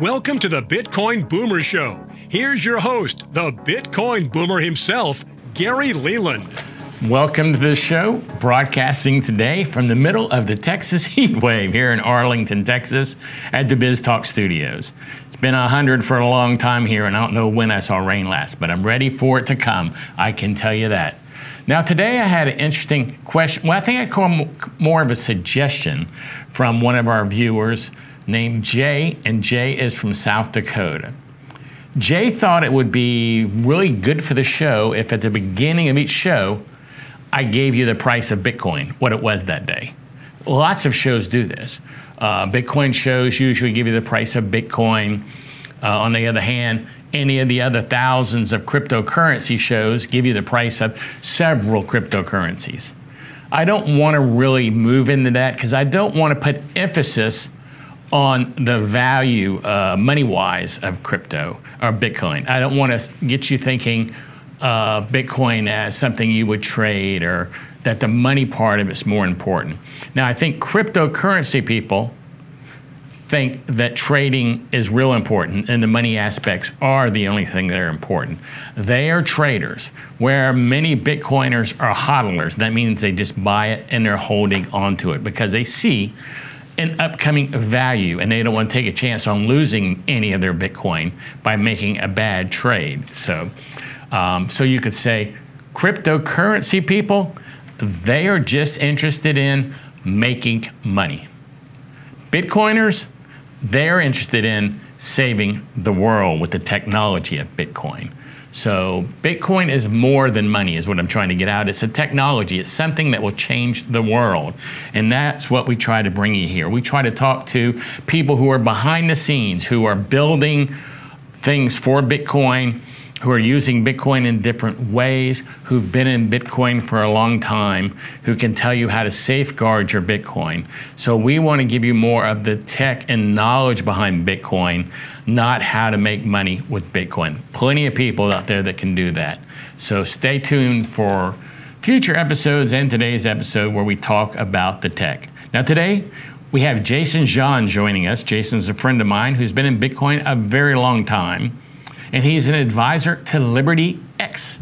Welcome to the Bitcoin Boomer Show. Here's your host, the Bitcoin Boomer himself, Gary Leland. Welcome to the show, broadcasting today from the middle of the Texas heat wave here in Arlington, Texas, at the Biz Talk Studios. It's been 100 for a long time here, and I don't know when I saw rain last, but I'm ready for it to come. I can tell you that. Now, today I had an interesting question. Well, I think I call more of a suggestion from one of our viewers named Jay, and Jay is from South Dakota. Jay thought it would be really good for the show if at the beginning of each show I gave you the price of Bitcoin, what it was that day. Lots of shows do this. Uh, Bitcoin shows usually give you the price of Bitcoin. Uh, on the other hand, any of the other thousands of cryptocurrency shows give you the price of several cryptocurrencies. I don't want to really move into that because I don't want to put emphasis on the value, uh, money wise, of crypto or Bitcoin. I don't want to get you thinking uh, Bitcoin as something you would trade or that the money part of it's more important. Now, I think cryptocurrency people think that trading is real important and the money aspects are the only thing that are important. They are traders, where many Bitcoiners are hodlers. That means they just buy it and they're holding onto it because they see an upcoming value and they don't want to take a chance on losing any of their Bitcoin by making a bad trade. So, um, so you could say cryptocurrency people, they are just interested in making money. Bitcoiners, they're interested in saving the world with the technology of Bitcoin. So, Bitcoin is more than money, is what I'm trying to get out. It's a technology, it's something that will change the world. And that's what we try to bring you here. We try to talk to people who are behind the scenes, who are building things for Bitcoin who are using Bitcoin in different ways, who've been in Bitcoin for a long time, who can tell you how to safeguard your Bitcoin. So we want to give you more of the tech and knowledge behind Bitcoin, not how to make money with Bitcoin. Plenty of people out there that can do that. So stay tuned for future episodes and today's episode where we talk about the tech. Now, today, we have Jason Jean joining us. Jason's a friend of mine who's been in Bitcoin a very long time and he's an advisor to Liberty X.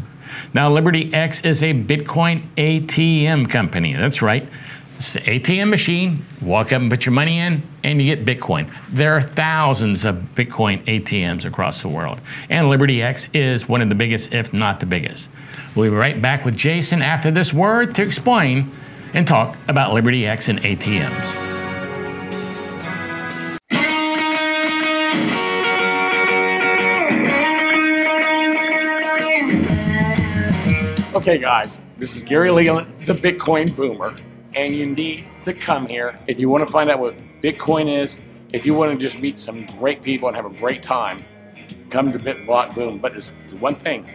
Now, Liberty X is a Bitcoin ATM company. That's right. It's the ATM machine. Walk up and put your money in, and you get Bitcoin. There are thousands of Bitcoin ATMs across the world, and Liberty X is one of the biggest, if not the biggest. We'll be right back with Jason after this word to explain and talk about Liberty X and ATMs. Okay, guys, this is Gary Leland, the Bitcoin Boomer, and you need to come here if you want to find out what Bitcoin is. If you want to just meet some great people and have a great time, come to BitBlock Boom. But there's one thing: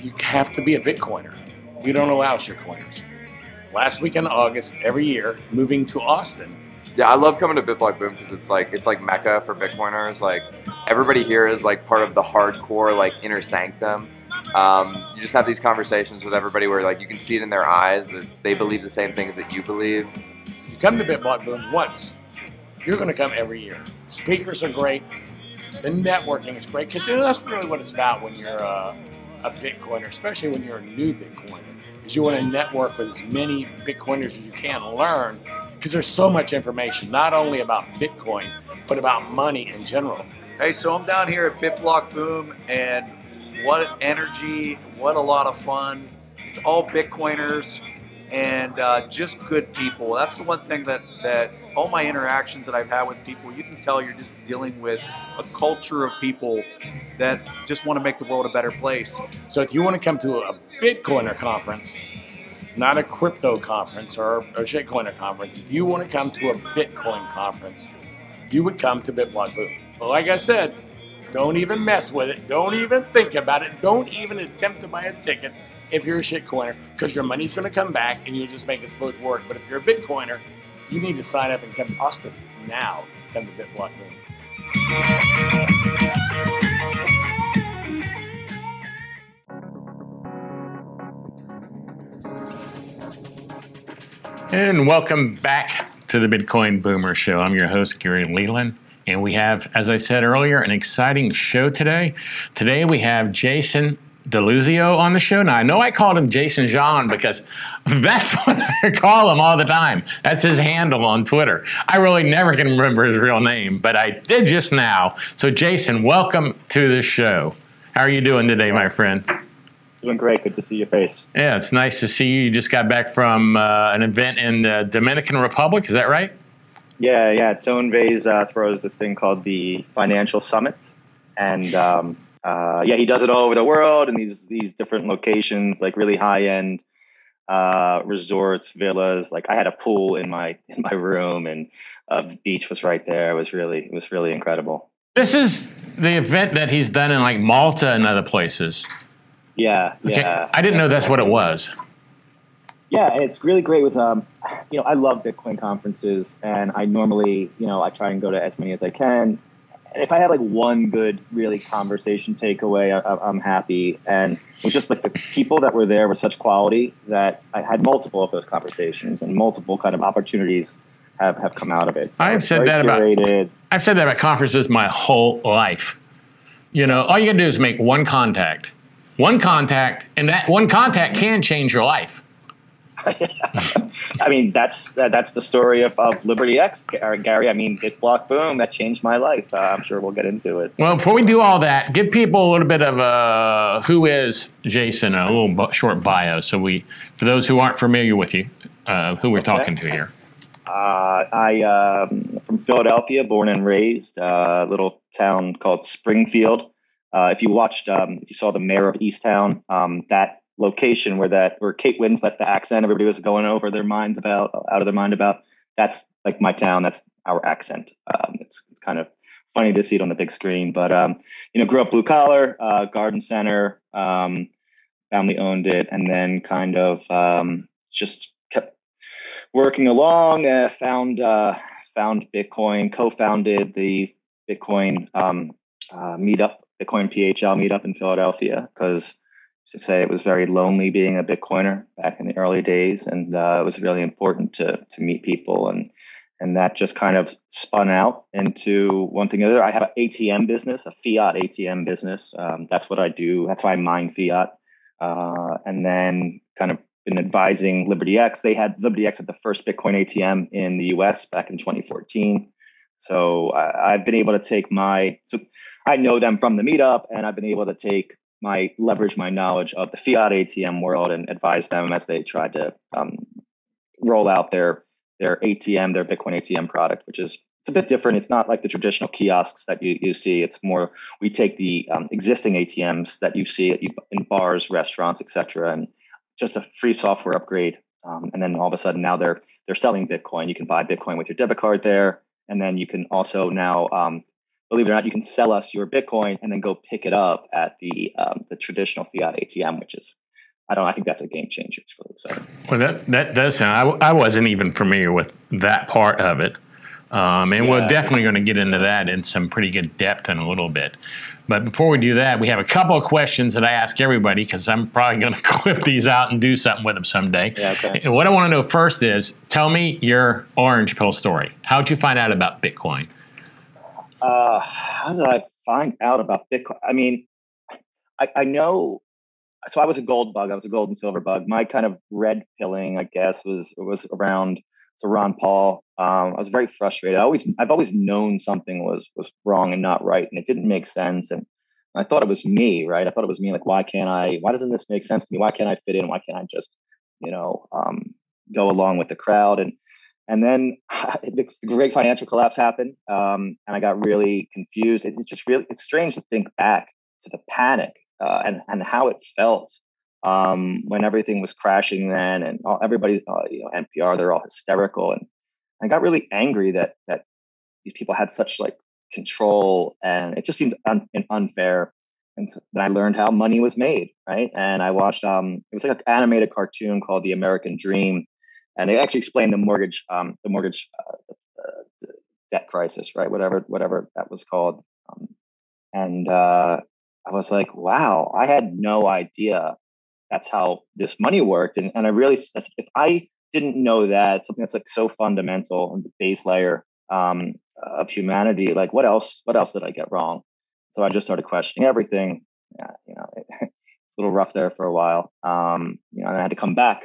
you have to be a Bitcoiner. We don't allow shitcoiners. Last week in August, every year, moving to Austin. Yeah, I love coming to BitBlock Boom because it's like it's like mecca for Bitcoiners. Like everybody here is like part of the hardcore like inner sanctum um, you just have these conversations with everybody where like you can see it in their eyes that they believe the same things that you believe. You come to BitBlock Boom once, you're going to come every year. Speakers are great. The networking is great because you know that's really what it's about when you're a, a Bitcoiner, especially when you're a new Bitcoiner. Is you want to network with as many Bitcoiners as you can, learn because there's so much information, not only about Bitcoin but about money in general. Hey, so I'm down here at BitBlock Boom, and what energy, what a lot of fun. It's all Bitcoiners and uh, just good people. That's the one thing that, that all my interactions that I've had with people, you can tell you're just dealing with a culture of people that just want to make the world a better place. So if you want to come to a Bitcoiner conference, not a crypto conference or a shitcoiner conference, if you want to come to a Bitcoin conference, you would come to BitBlock Boom. But like I said, don't even mess with it. Don't even think about it. Don't even attempt to buy a ticket if you're a shitcoiner because your money's going to come back and you'll just make us both work. But if you're a Bitcoiner, you need to sign up and come to Austin now. Come to BitBlock. And welcome back to the Bitcoin Boomer Show. I'm your host, Gary Leland. And we have, as I said earlier, an exciting show today. Today we have Jason Deluzio on the show. Now, I know I called him Jason Jean because that's what I call him all the time. That's his handle on Twitter. I really never can remember his real name, but I did just now. So, Jason, welcome to the show. How are you doing today, my friend? Doing great. Good to see your face. Yeah, it's nice to see you. You just got back from uh, an event in the Dominican Republic. Is that right? Yeah, yeah. Tone Vays uh, throws this thing called the Financial Summit, and um, uh, yeah, he does it all over the world in these these different locations, like really high end uh, resorts, villas. Like I had a pool in my in my room, and uh, the beach was right there. It was really it was really incredible. This is the event that he's done in like Malta and other places. Yeah, Okay, yeah. I didn't know that's what it was. Yeah, and it's really great. It was um, you know, I love Bitcoin conferences, and I normally, you know, I try and go to as many as I can. And if I had like one good, really conversation takeaway, I, I'm happy. And it was just like the people that were there were such quality that I had multiple of those conversations and multiple kind of opportunities have have come out of it. So I've said that about- I've said that about conferences my whole life. You know, all you gotta do is make one contact. One contact, and that one contact can change your life. I mean, that's that, that's the story of, of Liberty X, Gary. I mean, BitBlock Boom that changed my life. Uh, I'm sure we'll get into it. Well, before we do all that, give people a little bit of uh, who is Jason, a little short bio. So we, for those who aren't familiar with you, uh, who we're talking to here. Uh, I um, from Philadelphia, born and raised, uh, a little town called Springfield. Uh, if you watched, um, if you saw the Mare of Easttown, um, that location where that where Kate Winslet, the accent, everybody was going over their minds about, out of their mind about. That's like my town. That's our accent. Um, it's it's kind of funny to see it on the big screen, but um, you know, grew up blue collar, uh, garden center. Um, family owned it, and then kind of um, just kept working along, uh, found uh, found Bitcoin, co-founded the Bitcoin um, uh, meetup, Bitcoin PHL meetup in Philadelphia, because to say it was very lonely being a Bitcoiner back in the early days, and uh, it was really important to to meet people, and and that just kind of spun out into one thing or other. I have an ATM business, a fiat ATM business. Um, that's what I do. That's why I mine fiat, uh, and then kind of been advising Liberty X. They had Liberty X at the first Bitcoin ATM in the US back in 2014. So I, I've been able to take my, so I know them from the meetup, and I've been able to take my, leverage my knowledge of the fiat ATM world and advise them as they tried to um, roll out their their ATM, their Bitcoin ATM product, which is it's a bit different. It's not like the traditional kiosks that you, you see. It's more we take the um, existing ATMs that you see at, in bars, restaurants, etc., and just a free software upgrade. Um, and then all of a sudden now they're they're selling Bitcoin. You can buy Bitcoin with your debit card there, and then you can also now, um, believe it or not, you can sell us your Bitcoin and then go pick it up at the um, the traditional fiat ATM, which is I don't. I think that's a game changer. It's really exciting. Well, that that does sound. I, I wasn't even familiar with that part of it, um, and we're definitely going to get into that in some pretty good depth in a little bit. But before we do that, we have a couple of questions that I ask everybody because I'm probably going to clip these out and do something with them someday. Yeah, okay. And what I want to know first is, tell me your orange pill story. How'd you find out about Bitcoin? Uh, how did I find out about Bitcoin? I mean, I, I know. So I was a gold bug. I was a gold and silver bug. My kind of red pilling, I guess, was was around so Ron Paul. Um, I was very frustrated. I always, I've always known something was was wrong and not right, and it didn't make sense. And I thought it was me, right? I thought it was me. Like, why can't I? Why doesn't this make sense to me? Why can't I fit in? Why can't I just, you know, um, go along with the crowd? And and then the great financial collapse happened, um, and I got really confused. It, it's just really it's strange to think back to the panic uh, and and how it felt um, when everything was crashing then, and all, everybody, uh, you know, NPR, they're all hysterical, and I got really angry that that these people had such like control, and it just seemed un, unfair. And then I learned how money was made, right? And I watched um, it was like an animated cartoon called The American Dream, and it actually explained the mortgage, um, the mortgage uh, uh, debt crisis, right? Whatever, whatever that was called. Um, and uh, I was like, wow, I had no idea that's how this money worked. And, and I really, if I didn't know that, something that's like so fundamental and the base layer um, of humanity. Like, what else? What else did I get wrong? So I just started questioning everything. Yeah, you know, it, it's a little rough there for a while. Um, you know, and I had to come back,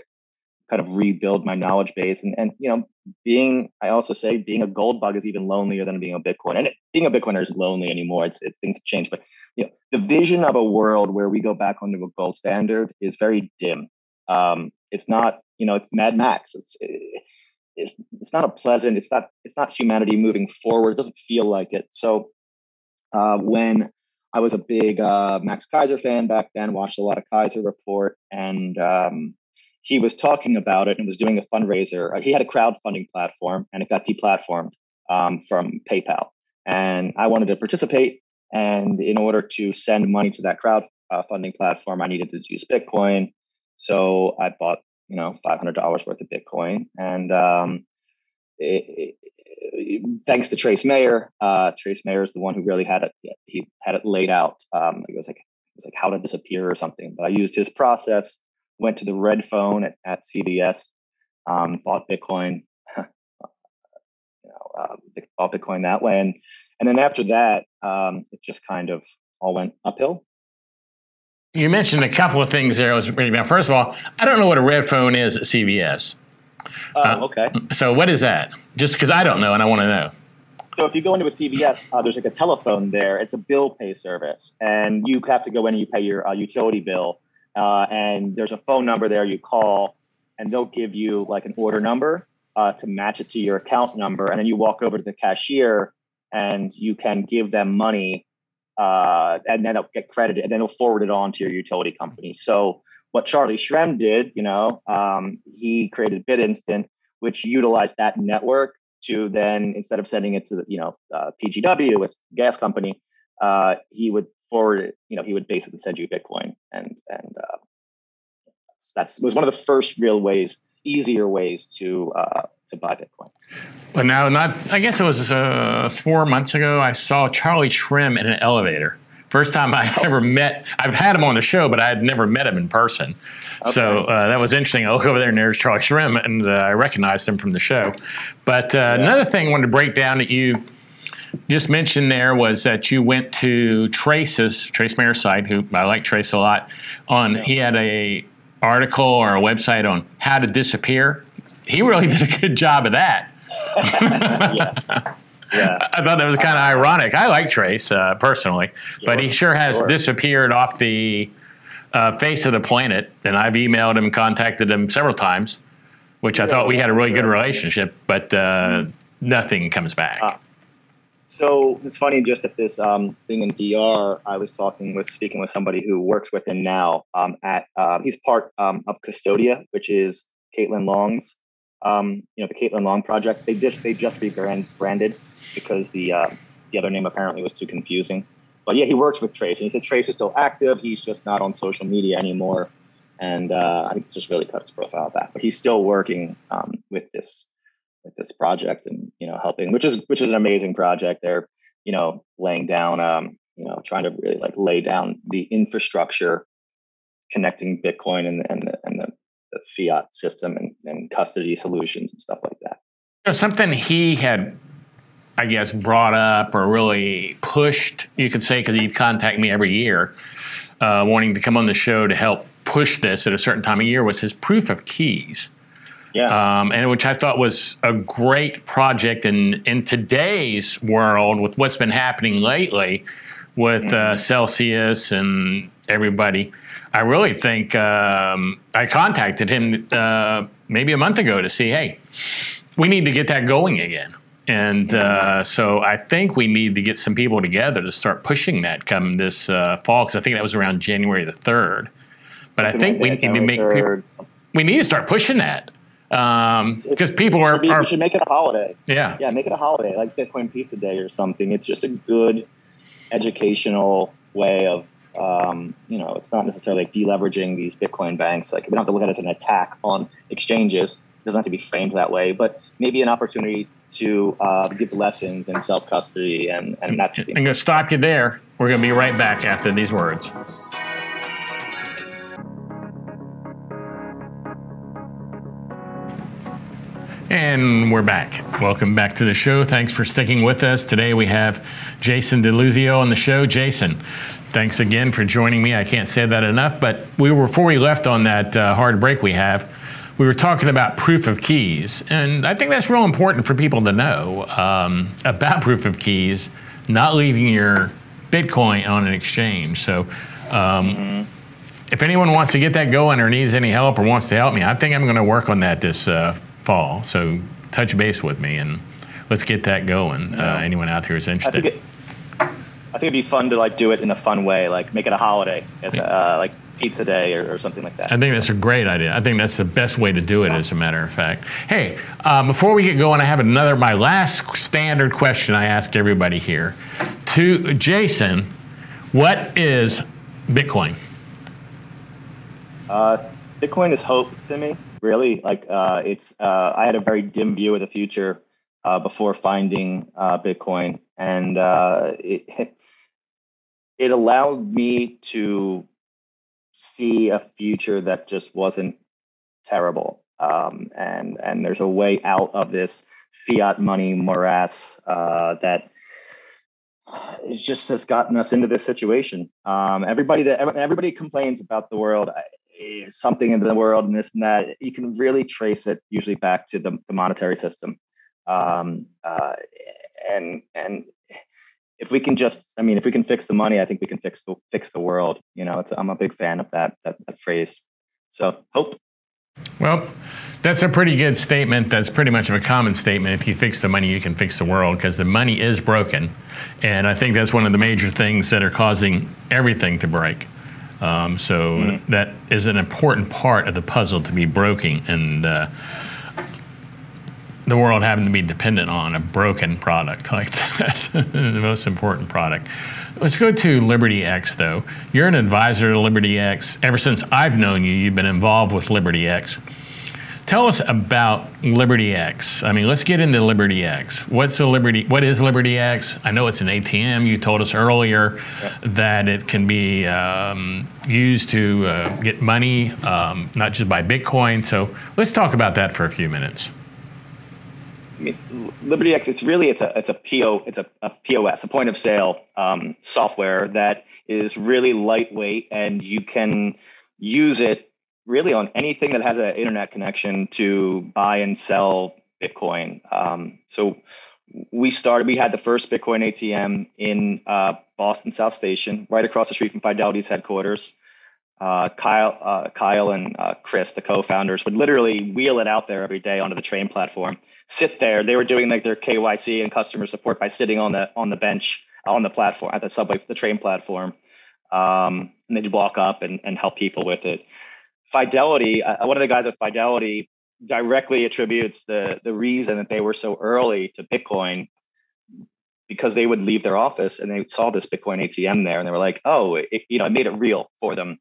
kind of rebuild my knowledge base, and and you know, being I also say being a gold bug is even lonelier than being a Bitcoin. And it, being a Bitcoiner is lonely anymore. It's, things have changed, but you know, the vision of a world where we go back onto a gold standard is very dim. Um, it's not, you know, it's Mad Max. It's it's it's not a pleasant. It's not it's not humanity moving forward. It doesn't feel like it. So uh, when I was a big uh, Max Keiser fan back then, watched a lot of Keiser Report, and um, he was talking about it and was doing a fundraiser. He had a crowdfunding platform, and it got deplatformed um, from PayPal. And I wanted to participate, and in order to send money to that crowdfunding platform, I needed to use Bitcoin. So I bought, you know, five hundred dollars worth of Bitcoin, and um, it, it, thanks to Trace Mayer, uh, Trace Mayer is the one who really had it. He had it laid out. Um, it was like it was like how to disappear or something. But I used his process. Went to the red phone at, at CVS, um, bought Bitcoin, you know, uh, bought Bitcoin that way, and and then after that, um, it just kind of all went uphill. You mentioned a couple of things there. I was reading about. First of all, I don't know what a red phone is at CVS. Oh, uh, okay. So what is that? Just because I don't know and I want to know. So if you go into a CVS, uh, there's like a telephone there. It's a bill pay service, and you have to go in and you pay your uh, utility bill. Uh, and there's a phone number there you call, and they'll give you like an order number uh, to match it to your account number, and then you walk over to the cashier and you can give them money, uh, and then it'll get credited, and then it'll forward it on to your utility company. So what Charlie Shrem did, you know, um, he created BitInstant, which utilized that network to then instead of sending it to the, you know, uh, PGW, with gas company, uh, he would forward it. You know, he would basically send you Bitcoin, and and uh, that's was one of the first real ways, easier ways to uh, to buy Bitcoin. Well, now, not I guess it was uh, four months ago. I saw Charlie Shrem in an elevator. First time I ever met, I've had him on the show, but I had never met him in person. Okay. So uh, that was interesting. I look over there and there's Charlie Shrem, and uh, I recognized him from the show. But uh, yeah. another thing I wanted to break down that you just mentioned there was that you went to Trace's, Trace Mayer's site, who I like Trace a lot, on, he had a article or a website on how to disappear. He really did a good job of that. yeah. Yeah. I thought that was kind of ironic. I like Trace uh, personally, sure. but he sure has sure. disappeared off the uh, face of the planet. And I've emailed him, contacted him several times, which I thought we had a really good relationship, but uh, mm-hmm. nothing comes back. So it's funny, just at this um, thing in DR, I was talking with, speaking with somebody who works with him now um, at, uh, he's part um, of Custodia, which is Caitlin Long's, um, you know, the Caitlin Long project. They just, they just rebranded because the uh, the other name apparently was too confusing. But yeah, he works with Trace, and he said Trace is still active. He's just not on social media anymore, and uh, I think it's just really cut his profile back. But he's still working um, with this with this project, and you know, helping, which is which is an amazing project. They're you know laying down, um, you know, trying to really like lay down the infrastructure connecting Bitcoin and and the, and the, the fiat system and, and custody solutions and stuff like that. You know, something he had I guess, brought up or really pushed, you could say, because he'd contact me every year, uh, wanting to come on the show to help push this at a certain time of year, was his proof of keys. Yeah. Um, and which I thought was a great project. And in today's world, with what's been happening lately with uh, mm-hmm. Celsius and everybody, I really think um, I contacted him uh, maybe a month ago to see, hey, we need to get that going again. And uh, so I think we need to get some people together to start pushing that come this uh, fall because I think that was around January the third. But I think we need to make people, we need to start pushing that because um, people are, be, are. We should make it a holiday. Yeah, yeah, make it a holiday like Bitcoin Pizza Day or something. It's just a good educational way of um, you know, it's not necessarily like deleveraging these Bitcoin banks. Like we don't have to look at it as an attack on exchanges It doesn't have to be framed that way, but maybe an opportunity to uh, give lessons in self custody, and and that's. I'm going to stop you there. We're going to be right back after these words. And we're back. Welcome back to the show. Thanks for sticking with us. Today we have Jason DeLuzio on the show. Jason, thanks again for joining me. I can't say that enough, but we were, before we left on that uh, hard break we have, we were talking about proof of keys, and I think that's real important for people to know um, about proof of keys, not leaving your Bitcoin on an exchange. So, um, mm-hmm. if anyone wants to get that going or needs any help or wants to help me, I think I'm going to work on that this uh, fall. So touch base with me and let's get that going. Yeah. Uh, anyone out there is interested. I think, it, I think, it'd be fun to like do it in a fun way, like make it a holiday, as, uh, like pizza day or, or, something like that. I think that's a great idea. I think that's the best way to do it, as a matter of fact. Hey, uh, before we get going, I have another, my last standard question I ask everybody here. To Jason, what is Bitcoin? Uh, Bitcoin is hope to me really. Like uh, it's, uh, I had a very dim view of the future uh, before finding uh, Bitcoin, and uh, it it allowed me to see a future that just wasn't terrible. Um, and and there's a way out of this fiat money morass uh, that is just has gotten us into this situation. Um, everybody that everybody complains about the world something in the world and this and that, you can really trace it usually back to the, the monetary system. Um, uh, and and if we can just, I mean, if we can fix the money, I think we can fix the fix the world. You know, I'm a big fan of that that, that phrase. So hope. Well, that's a pretty good statement. That's pretty much of a common statement. If you fix the money, you can fix the world because the money is broken. And I think that's one of the major things that are causing everything to break. Um, so mm. that is an important part of the puzzle to be broken, and uh, the world having to be dependent on a broken product like that, the most important product. Let's go to Liberty X, though. You're an advisor to Liberty X. Ever since I've known you, you've been involved with Liberty X. Tell us about Liberty X. I mean, let's get into Liberty X. What's a Liberty? What is Liberty X? I know it's an ATM. You told us earlier yeah. that it can be um, used to uh, get money, um, not just by Bitcoin. So let's talk about that for a few minutes. I mean, Liberty X, it's really it's a it's a PO it's a, a POS, a point of sale um, software that is really lightweight, and you can use it really on anything that has an internet connection to buy and sell Bitcoin. Um, so we started, we had the first Bitcoin ATM in uh, Boston South Station, right across the street from Fidelity's headquarters. Uh, Kyle, uh, Kyle and uh, Chris, the co-founders, would literally wheel it out there every day onto the train platform. Sit there. They were doing like their KYC and customer support by sitting on the on the bench on the platform at the subway, the train platform, um, and they'd walk up and, and help people with it. Fidelity, uh, one of the guys at Fidelity directly attributes the the reason that they were so early to Bitcoin because they would leave their office and they saw this Bitcoin ATM there and they were like, oh, it, you know, it made it real for them.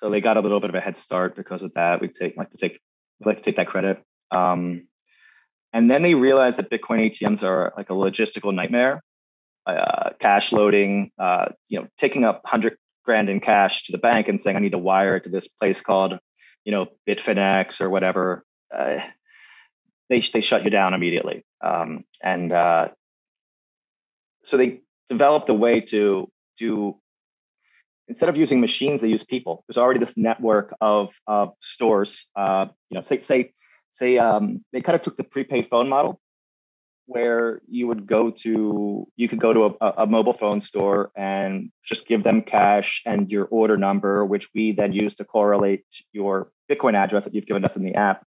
So they got a little bit of a head start because of that. We take like to take like to take that credit. Um, and then they realized that Bitcoin ATMs are like a logistical nightmare. Uh, cash loading, uh, you know, taking up hundred grand in cash to the bank and saying I need to wire it to this place called, you know, Bitfinex or whatever, uh, they they shut you down immediately. Um, and uh, so they developed a way to to instead of using machines, they use people. There's already this network of of stores. Uh, you know, say say say um, they kind of took the prepaid phone model where you would go to you could go to a, a, mobile phone store and just give them cash and your order number which we then use to correlate your bitcoin address that you've given us in the app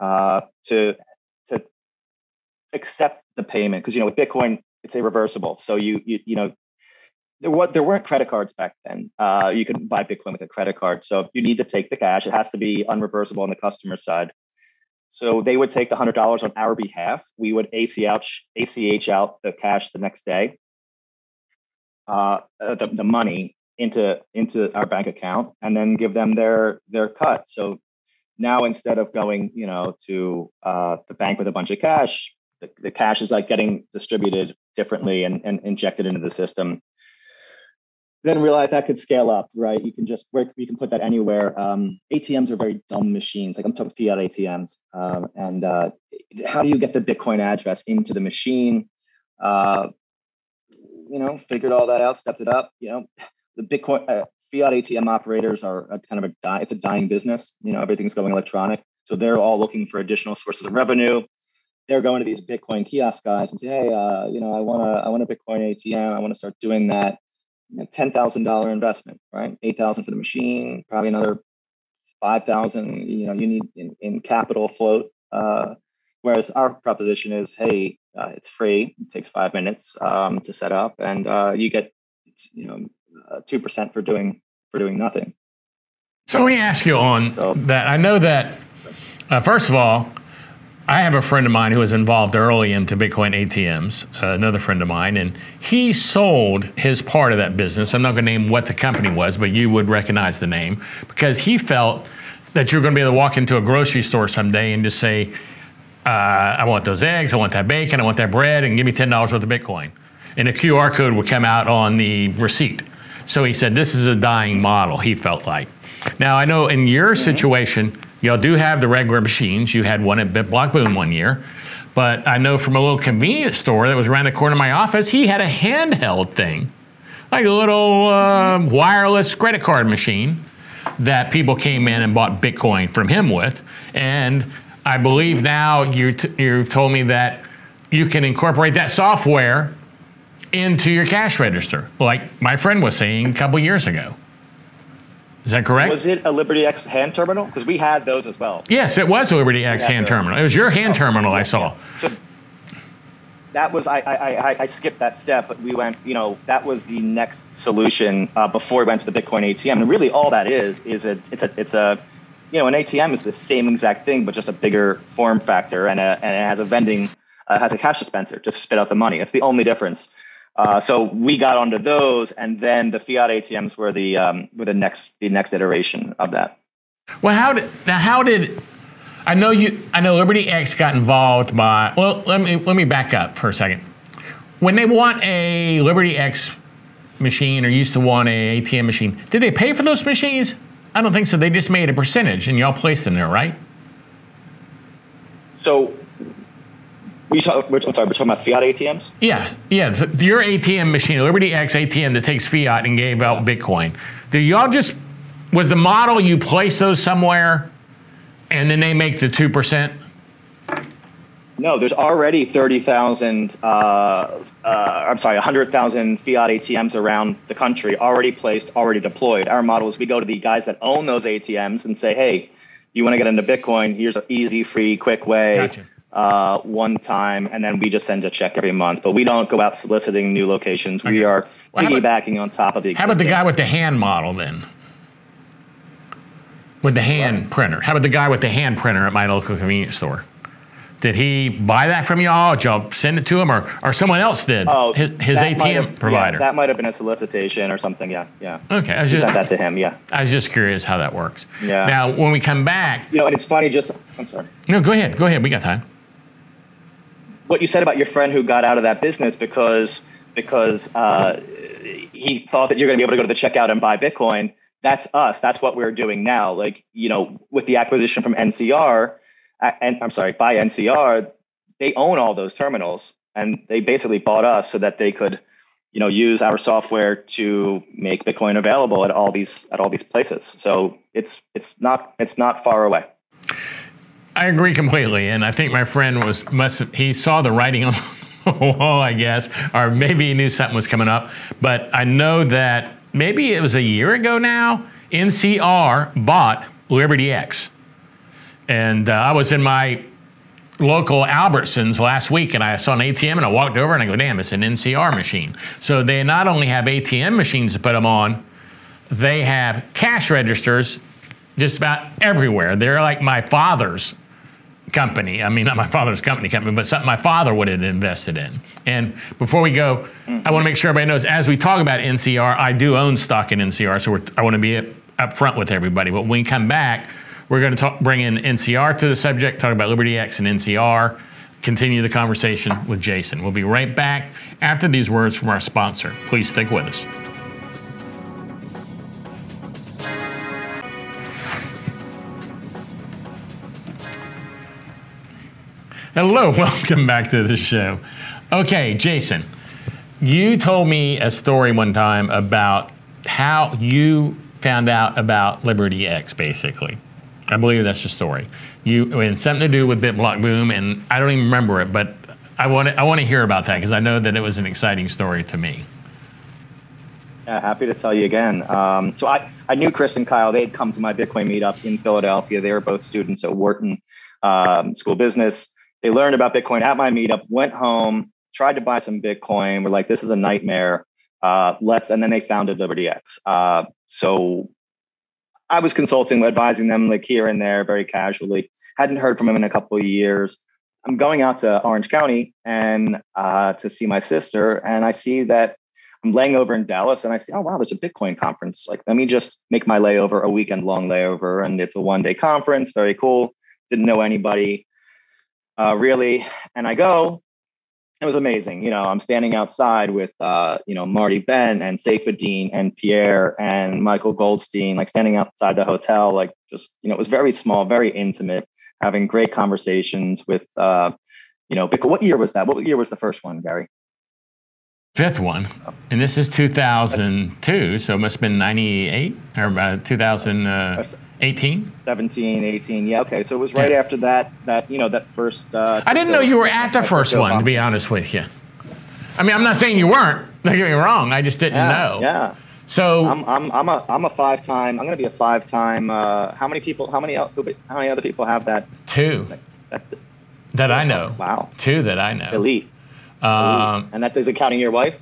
uh, to to accept the payment because you know with bitcoin it's irreversible so you you, you know there, what, there weren't credit cards back then. Uh, you could buy Bitcoin with a credit card. So you need to take the cash. It has to be unreversible on the customer side. So they would take the hundred dollars on our behalf. We would ACH ACH out the cash the next day, uh, uh, the, the money into into our bank account, and then give them their their cut. So now instead of going, you know, to uh, the bank with a bunch of cash, the, the cash is like getting distributed differently and, and injected into the system. Then realized that could scale up, right? You can just where you can put that anywhere. Um, ATMs are very dumb machines. Like I'm talking fiat ATMs, um, and uh, how do you get the Bitcoin address into the machine? Uh, you know, figured all that out, stepped it up. You know, the Bitcoin uh, fiat ATM operators are a kind of a die, it's a dying business. You know, everything's going electronic, so they're all looking for additional sources of revenue. They're going to these Bitcoin kiosk guys and say, hey, uh, you know, I want to, I want a Bitcoin ATM. I want to start doing that ten thousand dollar investment, right? Eight thousand for the machine, probably another five thousand. You know, you need in, in capital float. Uh, whereas our proposition is, hey, uh, it's free. It takes five minutes um, to set up, and uh, you get you know uh, two percent for doing for doing nothing. So let me ask you on so, that. I know that uh, first of all, I have a friend of mine who was involved early into Bitcoin ATMs, uh, another friend of mine, and he sold his part of that business. I'm not going to name what the company was, but you would recognize the name because he felt that you're going to be able to walk into a grocery store someday and just say, uh, I want those eggs, I want that bacon, I want that bread, and give me $10 worth of Bitcoin. And a QR code would come out on the receipt. So he said, This is a dying model, he felt like. Now, I know in your mm-hmm. situation, Y'all do have the regular machines. You had one at BitBlock Boom one year. But I know from a little convenience store that was around the corner of my office, he had a handheld thing, like a little uh, wireless credit card machine that people came in and bought Bitcoin from him with. And I believe now you t- you've told me that you can incorporate that software into your cash register, like my friend was saying a couple years ago. Is that correct? Was it a Liberty X hand terminal? Because we had those as well. Yes, it was a Liberty X hand those. terminal. It was your hand oh, terminal I saw. So that was I, I I skipped that step, but we went. You know, that was the next solution uh, before we went to the Bitcoin ATM. And really, all that is is a it's a it's a you know an ATM is the same exact thing, but just a bigger form factor, and a, and it has a vending uh, has a cash dispenser just to spit out the money. That's the only difference. Uh, so we got onto those, and then the fiat ATMs were the um, were the next the next iteration of that. Well, how did now? How did I know you? I know Liberty X got involved by. Well, let me let me back up for a second. When they want a Liberty X machine or used to want a ATM machine, did they pay for those machines? I don't think so. They just made a percentage, and y'all placed them there, right? So we talk, we're, sorry, we're talking about fiat ATMs? Yeah, yeah. Your ATM machine, Liberty X ATM that takes fiat and gave out Bitcoin. Do y'all just, was the model you place those somewhere and then they make the 2%? No, there's already 30,000, uh, uh, I'm sorry, 100,000 fiat ATMs around the country already placed, already deployed. Our model is we go to the guys that own those ATMs and say, hey, you want to get into Bitcoin? Here's an easy, free, quick way. Gotcha uh, one time, and then we just send a check every month. But we don't go out soliciting new locations. We are well, piggybacking on top of the. Existing. How about the guy with the hand model then? With the hand what? printer. How about the guy with the hand printer at my local convenience store? Did he buy that from y'all? Did y'all send it to him, or, or someone else did? Oh, his, his ATM have, provider. Yeah, that might have been a solicitation or something. Yeah, yeah. Okay, I was just sent that to him. Yeah. I was just curious how that works. Yeah. Now, when we come back, you know, and it's funny. Just I'm sorry. No, go ahead. Go ahead. We got time what you said about your friend who got out of that business because because uh, he thought that you're going to be able to go to the checkout and buy Bitcoin. That's us. That's what we're doing now. Like you know, with the acquisition from NCR, and I'm sorry, by NCR, they own all those terminals, and they basically bought us so that they could, you know, use our software to make Bitcoin available at all these at all these places. So it's it's not it's not far away. I agree completely, and I think my friend was must he saw the writing on the wall, I guess, or maybe he knew something was coming up. But I know that maybe it was a year ago now. NCR bought Liberty X, and uh, I was in my local Albertsons last week, and I saw an ATM, and I walked over and I go, "Damn, it's an NCR machine." So they not only have ATM machines to put them on, they have cash registers just about everywhere. They're like my father's company. I mean, not my father's company company, but something my father would have invested in. And before we go, mm-hmm. I want to make sure everybody knows as we talk about NCR, I do own stock in NCR, so I want to be up front with everybody. But when we come back, we're going to talk, bring in NCR to the subject, talk about Liberty X and NCR, continue the conversation with Jason. We'll be right back after these words from our sponsor. Please stick with us. Hello, welcome back to the show. Okay, Jason, you told me a story one time about how you found out about Liberty X, basically. I believe that's the story. You had something to do with BitBlock Boom, and I don't even remember it, but I want to I want to hear about that because I know that it was an exciting story to me. Yeah, happy to tell you again. Um, so I, I knew Chris and Kyle. They'd come to my Bitcoin meetup in Philadelphia. They were both students at Wharton um, School Business. They learned about Bitcoin at my meetup, went home, tried to buy some Bitcoin. We're like, this is a nightmare. Uh, let's, and then they founded Liberty X. Uh, so I was consulting, advising them like here and there, very casually. Hadn't heard from him in a couple of years. I'm going out to Orange County and uh, to see my sister, and I see that I'm laying over in Dallas, and I see, oh wow, there's a Bitcoin conference. Like, let me just make my layover a weekend long layover, and it's a one day conference. Very cool. Didn't know anybody uh, really, and I go. It was amazing. You know, I'm standing outside with uh, you know Marty Bent and Saifedean and Pierre and Michael Goldstein, like standing outside the hotel, like just you know, it was very small, very intimate having great conversations with, uh, you know, what year was that? What year was the first one, Gary? Fifth one, and this is 2002, so it must have been 98 or about 2018. 17, 18, yeah, okay. So it was right Yeah. after that. That you know that first. Uh, I didn't know you were at the first one, to be honest with you. I mean, I'm not saying you weren't. Don't get me wrong. I just didn't Yeah, know. yeah. So I'm I'm I'm a I'm a five time. I'm gonna be a five time. Uh, how many people? How many how many other people have that? two that that that I know. wow, Two that I know. elite. Um, and that isn't counting your wife.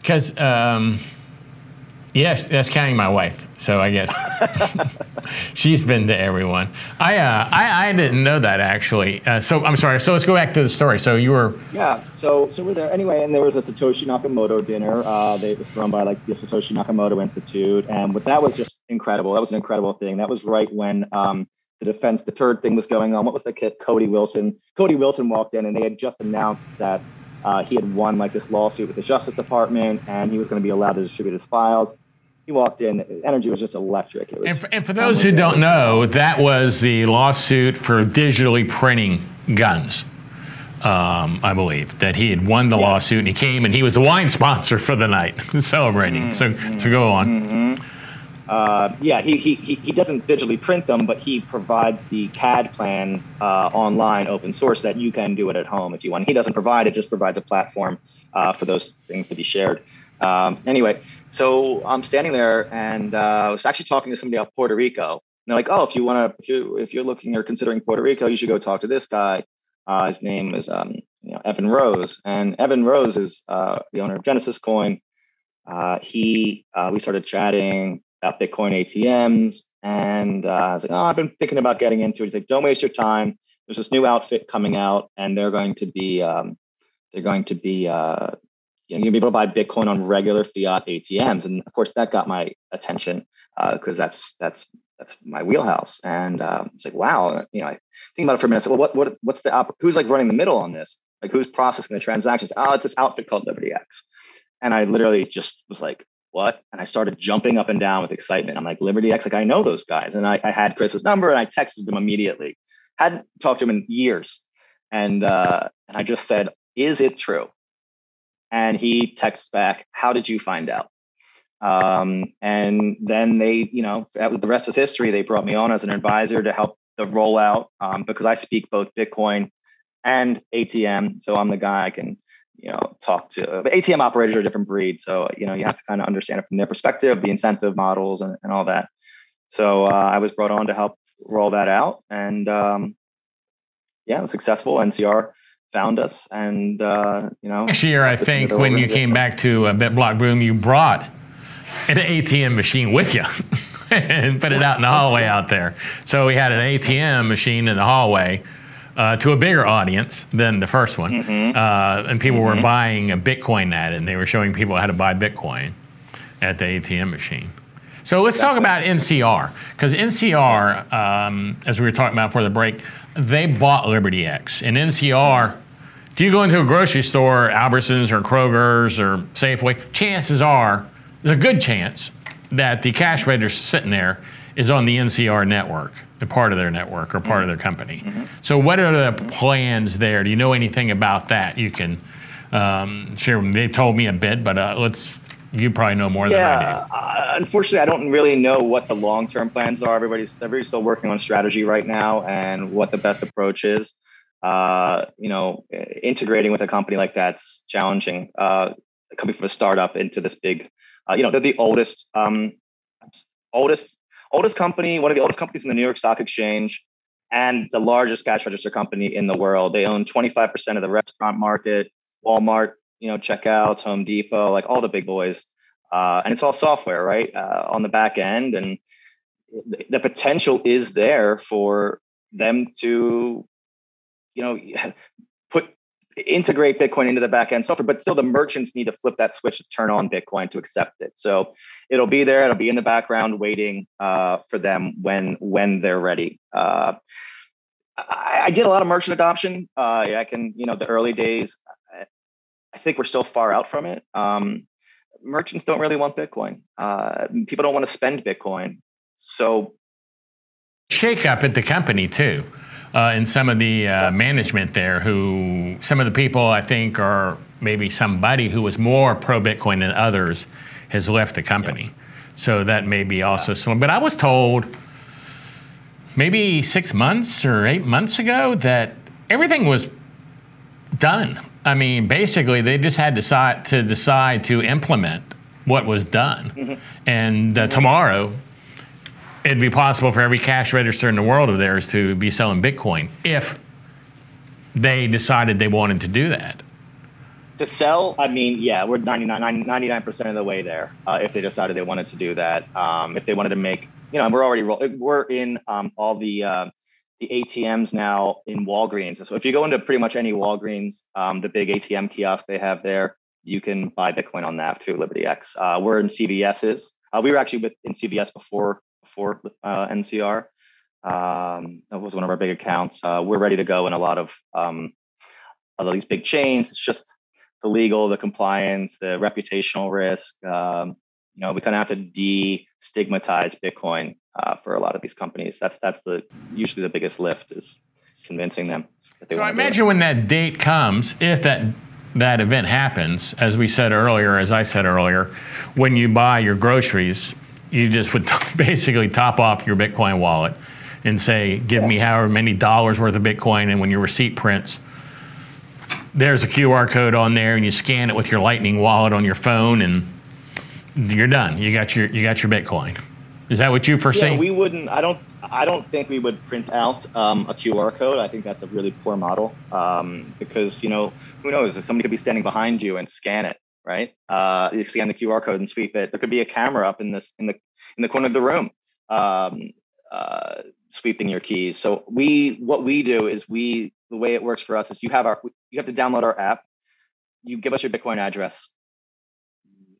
Because, um, yes, that's counting my wife. So I guess she's been to everyone. I, uh, I, I didn't know that actually. Uh, so I'm sorry. So let's go back to the story. So you were, Yeah, so so we're there anyway, and there was a Satoshi Nakamoto dinner. Uh, they, it was thrown by like the Satoshi Nakamoto Institute, and that was just incredible. That was an incredible thing. That was right when um, the defense, third thing was going on. What was the kid? Cody Wilson. Cody Wilson walked in, and they had just announced that uh, he had won like this lawsuit with the Justice Department, and he was going to be allowed to distribute his files. He walked in. Energy was just electric. It was. and for, and for those who don't know, that was the lawsuit for digitally printing guns. Um, I believe that he had won the Yeah. lawsuit and he came and he was the wine sponsor for the night, celebrating. So, so go on. Uh, yeah, he, he, he, he doesn't digitally print them, but he provides the CAD plans uh, online, open source, that you can do it at home if you want. He doesn't provide it; just provides a platform uh, for those things to be shared. Um, anyway, so I'm standing there, and uh, I was actually talking to somebody out Puerto Rico. And they're like, "Oh, if you want to, if you if you're looking or considering Puerto Rico, you should go talk to this guy. Uh, his name is um, you know, Evan Rose, and Evan Rose is uh, the owner of Genesis Coin. Uh, he uh, we started chatting about Bitcoin ATMs, and uh, I was like, "Oh, I've been thinking about getting into it." He's like, "Don't waste your time. There's this new outfit coming out, and they're going to be um, they're going to be you're gonna be able to buy Bitcoin on regular fiat ATMs." And of course, that got my attention because that's that's that's my wheelhouse. And um, it's like, wow, you know, I think about it for a minute. Well, what what what's the op- who's like running the middle on this? Like, who's processing the transactions? Oh, it's this outfit called Liberty X. And I literally just was like, what? And I started jumping up and down with excitement. I'm like, Liberty X, like I know those guys. And I, I had Chris's number and I texted him immediately. Hadn't talked to him in years. And uh, and I just said, is it true? And he texts back, how did you find out? Um, and then they, you know, the rest is history. They brought me on as an advisor to help the rollout um, because I speak both Bitcoin and ATM. So I'm the guy I can, you know, talk to. But ATM operators are a different breed. So, you know, you have to kind of understand it from their perspective, the incentive models and, and all that. So uh, I was brought on to help roll that out. And um, yeah, successful. NCR found us and, uh, you know. Next year, I think, when you came back to uh, BitBlock Boom, you brought an ATM machine with you and put it out in the hallway out there. So we had an ATM machine in the hallway uh, to a bigger audience than the first one. Mm-hmm. Uh, and people were buying a Bitcoin at it, and they were showing people how to buy Bitcoin at the ATM machine. So let's talk about NCR, because NCR, um, as we were talking about before the break, they bought Liberty X. And NCR, if you go into a grocery store, Albertsons or Kroger's or Safeway, chances are, there's a good chance that the cash register sitting there is on the NCR network, a part of their network or part of their company. So, what are the plans there? Do you know anything about that? You can um, share. They told me a bit, but uh, let's. You probably know more than I Yeah, uh, unfortunately, I don't really know what the long term plans are. Everybody's everybody's still working on strategy right now and what the best approach is. Uh, you know, integrating with a company like that's challenging. Uh, coming from a startup into this big, uh, you know, they're the oldest, um, oldest, oldest company, one of the oldest companies in the New York Stock Exchange, and the largest cash register company in the world. They own 25% of the restaurant market, Walmart, you know, checkouts, Home Depot, like all the big boys. Uh, and it's all software, right, uh, on the back end. And the, potential is there for them to, you know, put integrate Bitcoin into the back end software, but still the merchants need to flip that switch to turn on Bitcoin to accept it. So it'll be there. It'll be in the background waiting uh, for them when when they're ready. Uh, I, I did a lot of merchant adoption. Uh, I can, you know, the early days. I, think we're still far out from it. Um, merchants don't really want Bitcoin. Uh, people don't want to spend Bitcoin. So shake up at the company too. Uh, and some of the uh, management there, who some of the people I think are maybe somebody who was more pro Bitcoin than others has left the company. So that may be also some. But I was told maybe six months or eight months ago that everything was done. I mean, basically, they just had to decide to, decide to implement what was done. And uh, tomorrow, it'd be possible for every cash register in the world of theirs to be selling Bitcoin if they decided they wanted to do that. to sell, I mean, yeah, we're 99, 99% of the way there. Uh, if they decided they wanted to do that, um, if they wanted to make, you know, we're already we're in um, all the uh, the ATMs now in Walgreens. So if you go into pretty much any Walgreens, um, the big ATM kiosk they have there, you can buy Bitcoin on that through LibertyX. Uh, we're in CVS's. Uh, we were actually with, in CVS before before uh, NCR. Um, that was one of our big accounts. Uh, we're ready to go in a lot of um, a lot of these big chains. It's just the legal, the compliance, the reputational risk. Um, you know, we kind of have to destigmatize Bitcoin uh, for a lot of these companies. That's that's the usually the biggest lift is convincing them that they So I want to do it. imagine when that date comes, if that that event happens, as we said earlier, as I said earlier, when you buy your groceries, you just would basically top off your Bitcoin wallet and say, "Give me however many dollars worth of Bitcoin," and when your receipt prints, there's a QR code on there, and you scan it with your Lightning wallet on your phone, and you're done. You got your you got your Bitcoin. Is that what you foresee? Yeah, we wouldn't. I don't. I don't think we would print out um, a QR code. I think that's a really poor model um, because you know who knows if somebody could be standing behind you and scan it, right? Uh, you scan the QR code and sweep it. There could be a camera up in this in the in the corner of the room um, uh, sweeping your keys. So we what we do is we the way it works for us is you have our you have to download our app. You give us your Bitcoin address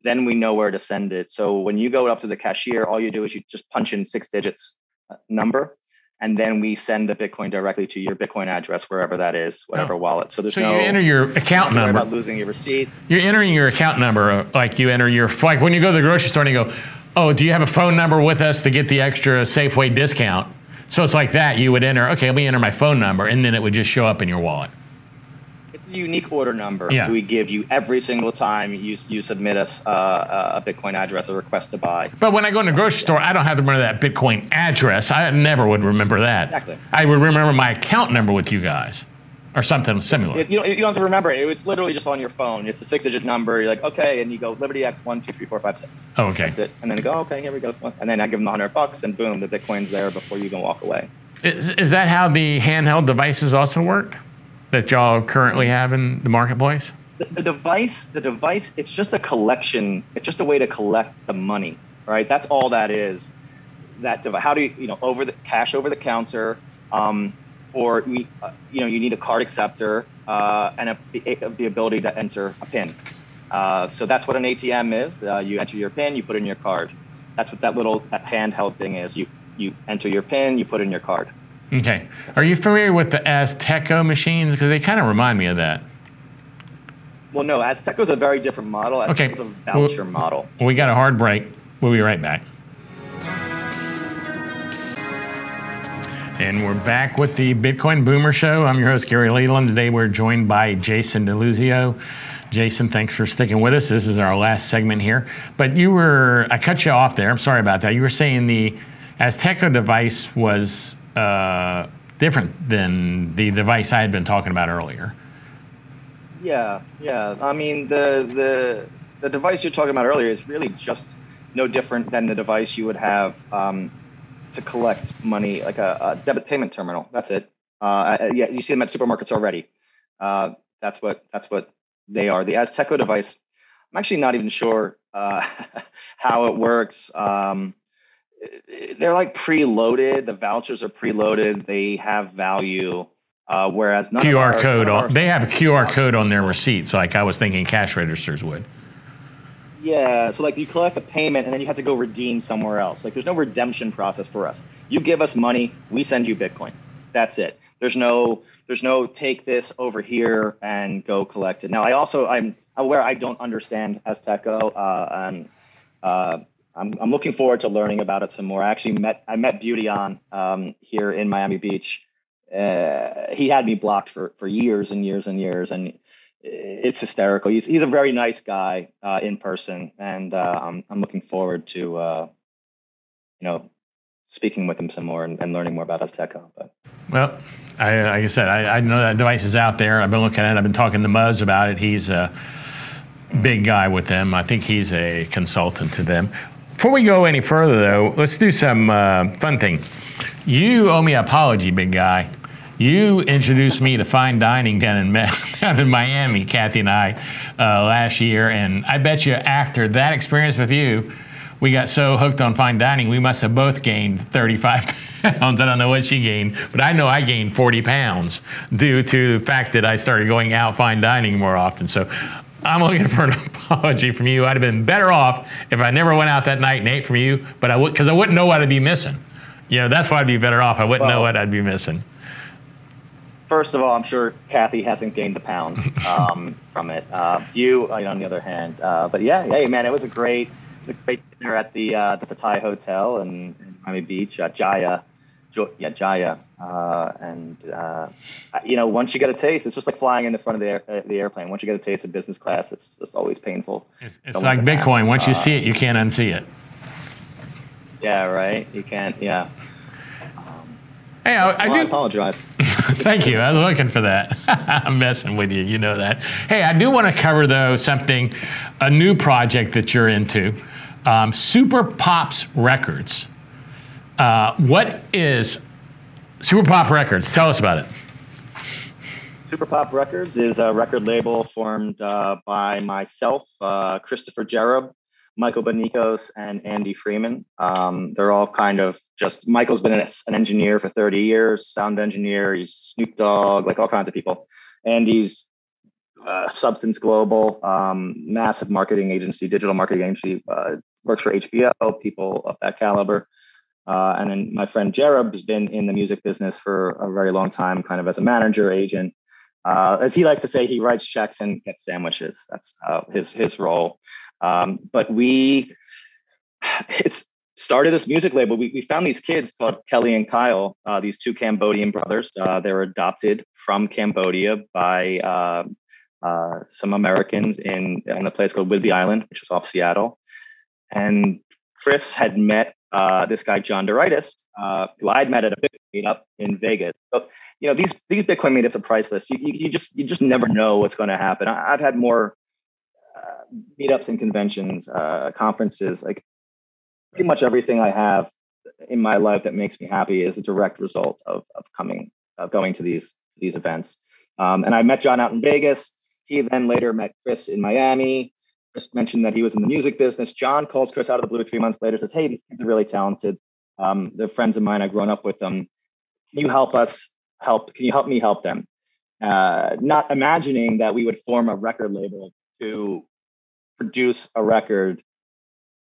then we know where to send it. So when you go up to the cashier, all you do is you just punch in six digits uh, number, and then we send the Bitcoin directly to your Bitcoin address, wherever that is, whatever wallet. So there's so no you enter your account number. about losing your receipt. You're entering your account number, uh, like you enter your like when you go to the grocery store and you go, "Oh, do you have a phone number with us to get the extra Safeway discount?" So it's like that. You would enter, okay, let me enter my phone number, and then it would just show up in your wallet. Unique order number Yeah. we give you every single time you you submit us uh, a Bitcoin address, a request to buy. But when I go in the grocery store, I don't have to remember that Bitcoin address. I never would remember that. Exactly. I would remember my account number with you guys, or something similar. It- you, don't, you don't have to remember it. It's literally just on your phone. It's a six-digit number. You're like, okay, and you go Liberty X one two three four five six. Oh, okay. That's it. And then you go, okay, here we go. And then I give them a hundred bucks, and boom, the Bitcoin's there before you can walk away. Is, is that how the handheld devices also work that y'all currently have in the marketplace? The, the device, the device, it's just a collection. It's just a way to collect the money, right? That's all that is. That device. How do you, you know, over the cash over the counter, um, or we, uh, you know, you need a card acceptor uh, and a, the, the ability to enter a PIN. Uh, so that's what an ATM is. Uh, you enter your PIN, you put in your card. That's what that little that handheld thing is. You you enter your PIN, you put in your card. Okay. Are you familiar with the Azteco machines? Because they kind of remind me of that. Well, no, Azteco is a very different model. Azteco's Okay. a voucher model. We got a hard break. We'll be right back. And we're back with the Bitcoin Boomer Show. I'm your host, Gary Leland. Today we're joined by Jason DeLuzio. Jason, thanks for sticking with us. This is our last segment here. But you were, I cut you off there. I'm sorry about that. You were saying the Azteco device was uh, different than the device I had been talking about earlier. Yeah, yeah. I mean, the the the device you're talking about earlier is really just no different than the device you would have um, to collect money, like a, a, debit payment terminal. That's it. Uh, yeah, you see them at supermarkets already. Uh, that's what that's what they are. The Azteco device. I'm actually not even sure uh, how it works. Um, they're like preloaded. The vouchers are preloaded. They have value. Uh, whereas none QR our, code on, they have a QR code on their receipts, like I was thinking cash registers would. Yeah, so like you collect the payment and then you have to go redeem somewhere else. Like there's no redemption process for us. You give us money, we send you Bitcoin. That's it. There's no there's no take this over here and go collect it. Now I also I'm aware I don't understand Azteco uh, and uh, I'm I'm looking forward to learning about it some more. I actually met I met Beauty on um, here in Miami Beach. Uh, he had me blocked for for years and years and years and it's hysterical. He's he's a very nice guy uh, in person, and uh, I'm I'm looking forward to uh, you know speaking with him some more and, and learning more about Azteco. But well, I, like I said, I, I, know that device is out there. I've been looking at it. I've been talking to Muzz about it. He's a big guy with them. I think he's a consultant to them. Before we go any further, though, let's do some uh, fun thing. You owe me an apology, big guy. You introduced me to fine dining down in, down in Miami, Kathy and I, uh, last year. And I bet you after that experience with you, we got so hooked on fine dining, we must have both gained 35 pounds. I don't know what she gained, but I know I gained 40 pounds due to the fact that I started going out fine dining more often. So I'm looking for an apology from you. I'd have been better off if I never went out that night and ate from you, but I would because I wouldn't know what I'd be missing. You know, that's why I'd be better off. I wouldn't well, know what I'd be missing first of all, I'm sure Kathy hasn't gained a pound um, from it. Uh, you, on the other hand, uh, but yeah, hey man, it was a great, a great dinner at the uh, the Thai Hotel in, in Miami Beach, uh, Jaya, Jaya, uh, and uh, you know once you get a taste, it's just like flying in the front of the air, the airplane. Once you get a taste of business class, it's just always painful. It's, it's like Bitcoin. Once you see it, you can't unsee it. Yeah, right. You can't. Yeah. Hey, I, I well, do I apologize. Thank you. I was looking for that. I'm messing with you. You know that. Hey, I do want to cover though something, a new project that you're into, um, Super Pops Records. Uh, what is Super Pop Records? Tell us about it. Super Pop Records is a record label formed uh, by myself, uh, Christopher Jerob, Michael Benikos and Andy Freeman. Um, they're all kind of just Michael's been an, an, engineer for 30 years, sound engineer, he's Snoop Dogg, like all kinds of people. Andy's uh, Substance Global, um, massive marketing agency, digital marketing agency, uh, works for HBO, people of that caliber. Uh, and then my friend Jerob has been in the music business for a very long time, kind of as a manager, agent. Uh, as he likes to say, he writes checks and gets sandwiches. That's uh, his his role. Um, but we, it's started this music label. We, we found these kids called Kelly and Kyle, uh, these two Cambodian brothers. Uh, they were adopted from Cambodia by uh, some Americans in, in a place called Whidbey Island, which is off Seattle. And Chris had met uh, this guy John Doritis, uh, who I'd met at a Bitcoin meetup in Vegas. So, you know, these these Bitcoin meetups are priceless. You, you, you just you just never know what's going to happen. I, have had more meetups and conventions, uh, conferences, like pretty much everything I have in my life that makes me happy is a direct result of, of coming, of going to these, these events. Um, and I met John out in Vegas. He then later met Chris in Miami. Chris mentioned that he was in the music business. John calls Chris out of the blue three months later, says, Hey, these kids are really talented. Um, they're friends of mine. I've grown up with them. Can you help us help? Can you help me help them? Uh, not imagining that we would form a record label to produce a record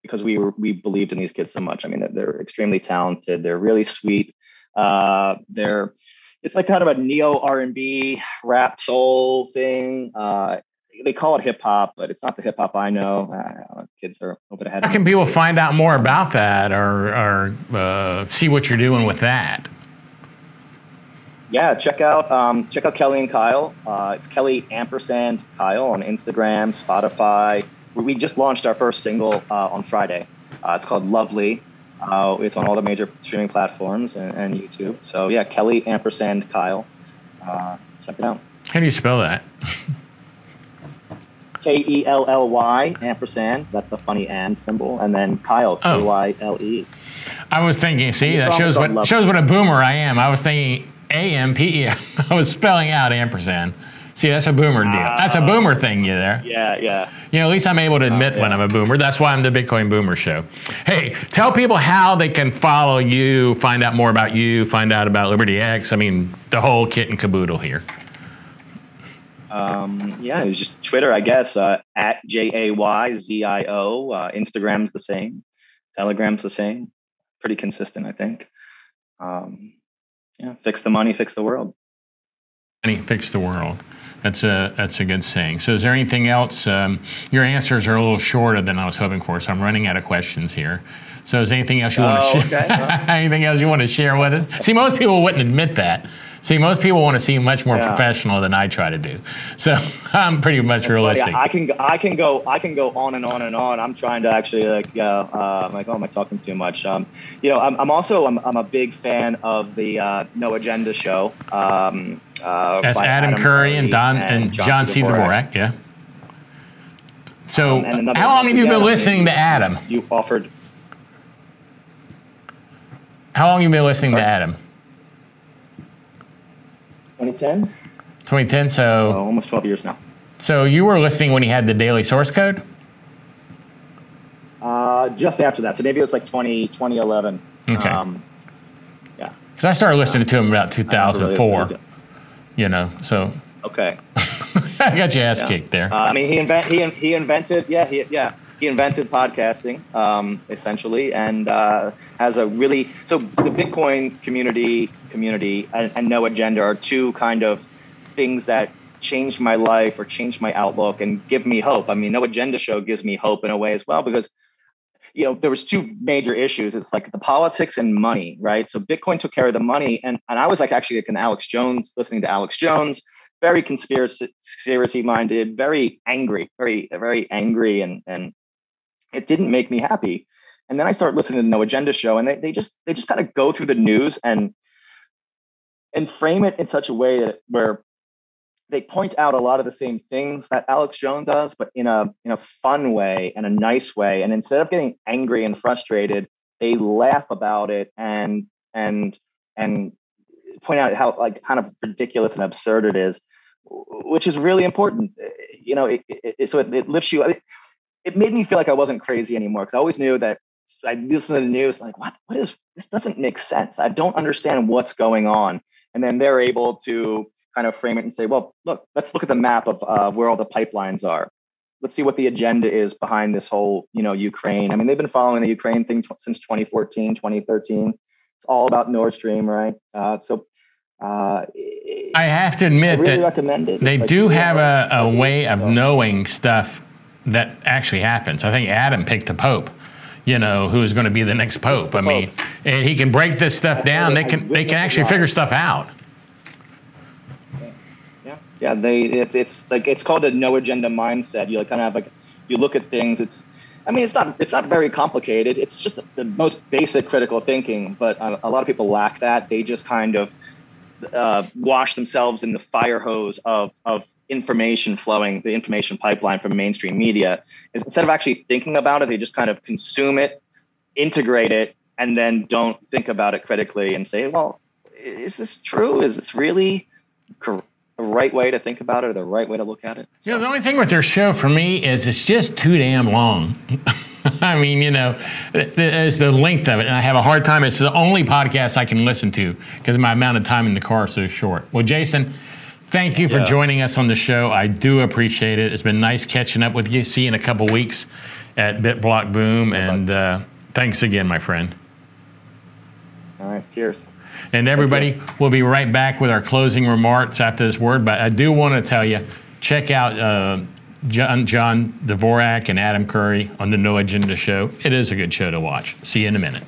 because we were, we believed in these kids so much. I mean, they're, extremely talented. They're really sweet. Uh, they're it's like kind of a neo R and B rap soul thing. Uh, they call it hip hop, but it's not the hip hop I know. Uh, kids are a little bit ahead. How can people find out more about that or, or uh, see what you're doing with that? yeah, check out um, check out Kelly and Kyle. Uh, it's Kelly ampersand Kyle on Instagram, Spotify. We just launched our first single uh, on Friday. Uh, it's called Lovely. Uh, it's on all the major streaming platforms and, and YouTube. So yeah, Kelly ampersand Kyle. Uh, check it out. How do you spell that? K E L L Y ampersand. That's the funny and symbol, and then Kyle Oh. K Y L E. I was thinking, see, that shows what shows what a boomer I am. I was thinking A M P E. I was spelling out ampersand. See, that's a boomer deal. Ah. That's a boomer thing, you there. Yeah, yeah. You know, at least I'm able to admit when yeah. I'm a boomer. That's why I'm the Bitcoin Boomer Show. Hey, tell people how they can follow you, find out more about you, find out about Liberty X. I mean, the whole kit and caboodle here. Um, yeah, it was just Twitter, I guess, uh, at J A Y Z I O. Uh, Instagram's the same. Telegram's the same. Pretty consistent, I think. Um, yeah, fix the money, fix the world. Money fix the world. That's a that's a good saying. So, is there anything else? Um, your answers are a little shorter than I was hoping for, so I'm running out of questions here. So, is there anything else you want Oh, to share? okay. Well. anything else you want to share with us? See, most people wouldn't admit that. See, most people want to seem much more Yeah. professional than I try to do. So, I'm pretty much Funny, realistic. I can I can go I can go on and on and on. I'm trying to actually like uh, uh, I'm like oh am I talking too much? Um, you know I'm, I'm also I'm, I'm a big fan of the uh, No Agenda show. Um, uh, That's by Adam, Curry and Don and, John C. Dvorak. Dvorak. Yeah. So, Um, how long have you been listening to Adam? You offered How long have you been listening Sorry? to Adam? 2010, 2010. oh, So, almost 12 years now. so you were listening when he had the daily source code. Uh, just after that, so maybe it was like 20, 2011. Okay. Um, yeah. Because I started listening to him about I remember really 2004. You know, so Okay. I got your ass Yeah. kicked there. Uh, I mean, he invent he he invented yeah he yeah he invented podcasting um, essentially and uh, has a really so the Bitcoin community community and, and no agenda are two kind of things that changed my life or changed my outlook and give me hope. I mean, no agenda show gives me hope in a way as well because you know there was two major issues it's like the politics and money right so bitcoin took care of the money and and i was like actually like an alex jones listening to alex jones very conspiracy minded very angry very very angry and and it didn't make me happy and then i started listening to the no agenda show and they, they just they just kind of go through the news and and frame it in such a way that where they point out a lot of the same things that Alex Jones does, but in a in a fun way and a nice way. And instead of getting angry and frustrated, they laugh about it and and and point out how like kind of ridiculous and absurd it is, which is really important. You know, it, it, it so it, it lifts you. It, it made me feel like I wasn't crazy anymore because I always knew that I listen to the news like what what is this doesn't make sense. I don't understand what's going on, and then they're able to kind of frame it and say, well, look, let's look at the map of uh, where all the pipelines are. Let's see what the agenda is behind this whole, you know, Ukraine. I mean, they've been following the Ukraine thing t- since 2014, 2013. It's all about Nord Stream, right? Uh, so uh, I have to I admit really that they Like, do have a, a way of knowing stuff that actually happens. I think Adam picked the Pope. You know who is going to be the next pope? I mean, and he can break this stuff down. They can they can actually figure stuff out. Yeah, yeah. They it, it's like it's called a no agenda mindset. You like kind of have like you look at things. It's I mean it's not it's not very complicated. It's just the, the most basic critical thinking. But a, a lot of people lack that. They just kind of uh, wash themselves in the fire hose of of information flowing, the information pipeline from mainstream media. Is Instead of actually thinking about it, they just kind of consume it, integrate it, and then don't think about it critically and say, well, is this true? Is this really cor- the right way to think about it or the right way to look at it? You know, the only thing with their show for me is it's just too damn long. I mean, you know, it's the length of it, and I have a hard time. It's the only podcast I can listen to because my amount of time in the car is so short. Well, Jason, thank you for Yeah. joining us on the show. I do appreciate it. It's been nice catching up with you. See you in a couple weeks at BitBlock Boom, and uh, thanks again, my friend. All right, cheers. And everybody, we'll be right back with our closing remarks after this word. But I do want to tell you, check out uh, John, John Dvorak and Adam Curry on the No Agenda show. It is a good show to watch. See you in a minute.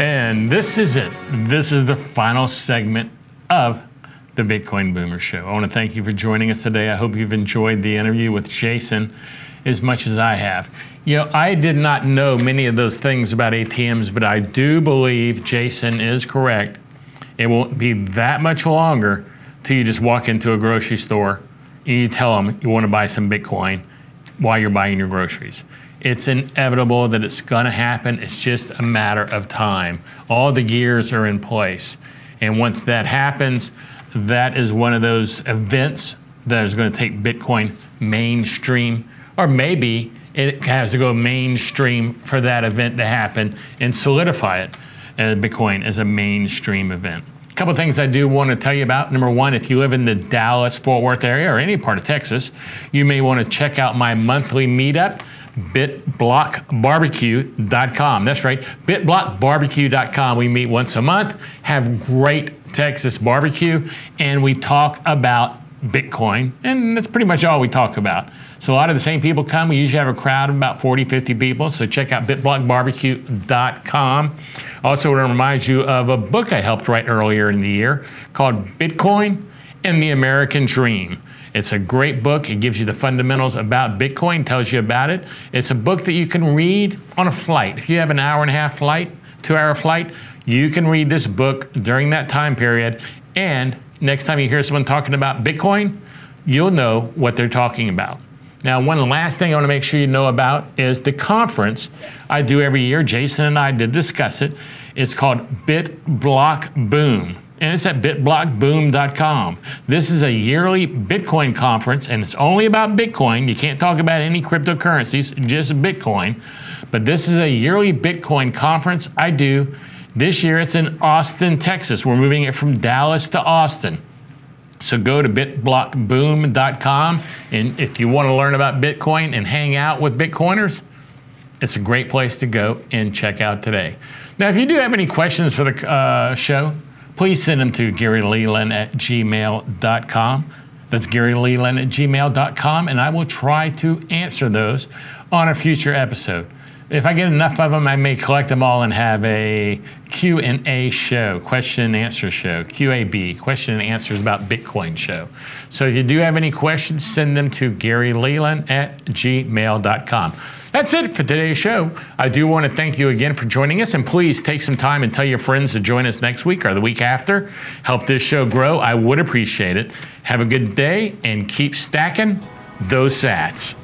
And this is it. This is the final segment of the Bitcoin Boomer Show. I want to thank you for joining us today. I hope you've enjoyed the interview with Jason as much as I have. You know, I did not know many of those things about ATMs, but I do believe Jason is correct. It won't be that much longer till you just walk into a grocery store and you tell them you want to buy some Bitcoin while you're buying your groceries. It's inevitable that it's going to happen. It's just a matter of time. All the gears are in place. And once that happens, that is one of those events that is going to take Bitcoin mainstream, or maybe it has to go mainstream for that event to happen and solidify it as Bitcoin as a mainstream event. A couple things I do want to tell you about. Number one, if you live in the Dallas Fort Worth area or any part of Texas, you may want to check out my monthly meetup bitblockbarbecue.com. That's right, bitblockbarbecue.com. We meet once a month, have great Texas barbecue, and we talk about Bitcoin, and that's pretty much all we talk about. So a lot of the same people come. We usually have a crowd of about 40, 50 people. So check out bitblockbarbecue.com. Also, want to remind you of a book I helped write earlier in the year called Bitcoin and the American Dream. It's a great book. It gives you the fundamentals about Bitcoin, tells you about it. It's a book that you can read on a flight. If you have an hour and a half flight, two hour flight, you can read this book during that time period. And next time you hear someone talking about Bitcoin, you'll know what they're talking about. Now, one last thing I want to make sure you know about is the conference I do every year. Jason and I did discuss it. It's called Bit Block Boom and it's at bitblockboom.com. This is a yearly Bitcoin conference, and it's only about Bitcoin. You can't talk about any cryptocurrencies, just Bitcoin. But this is a yearly Bitcoin conference I do. This year it's in Austin, Texas. We're moving it from Dallas to Austin. So go to bitblockboom.com, and if you want to learn about Bitcoin and hang out with Bitcoiners, it's a great place to go and check out today. Now, if you do have any questions for the uh, show, please send them to Gary Leland at gmail.com. That's Gary Leland at gmail.com, and I will try to answer those on a future episode. If I get enough of them, I may collect them all and have a Q&A show, question and answer show, QAB, question and answers about Bitcoin show. So if you do have any questions, send them to Gary Leland at gmail.com. That's it for today's show. I do want to thank you again for joining us, and please take some time and tell your friends to join us next week or the week after. Help this show grow. I would appreciate it. Have a good day and keep stacking those sats.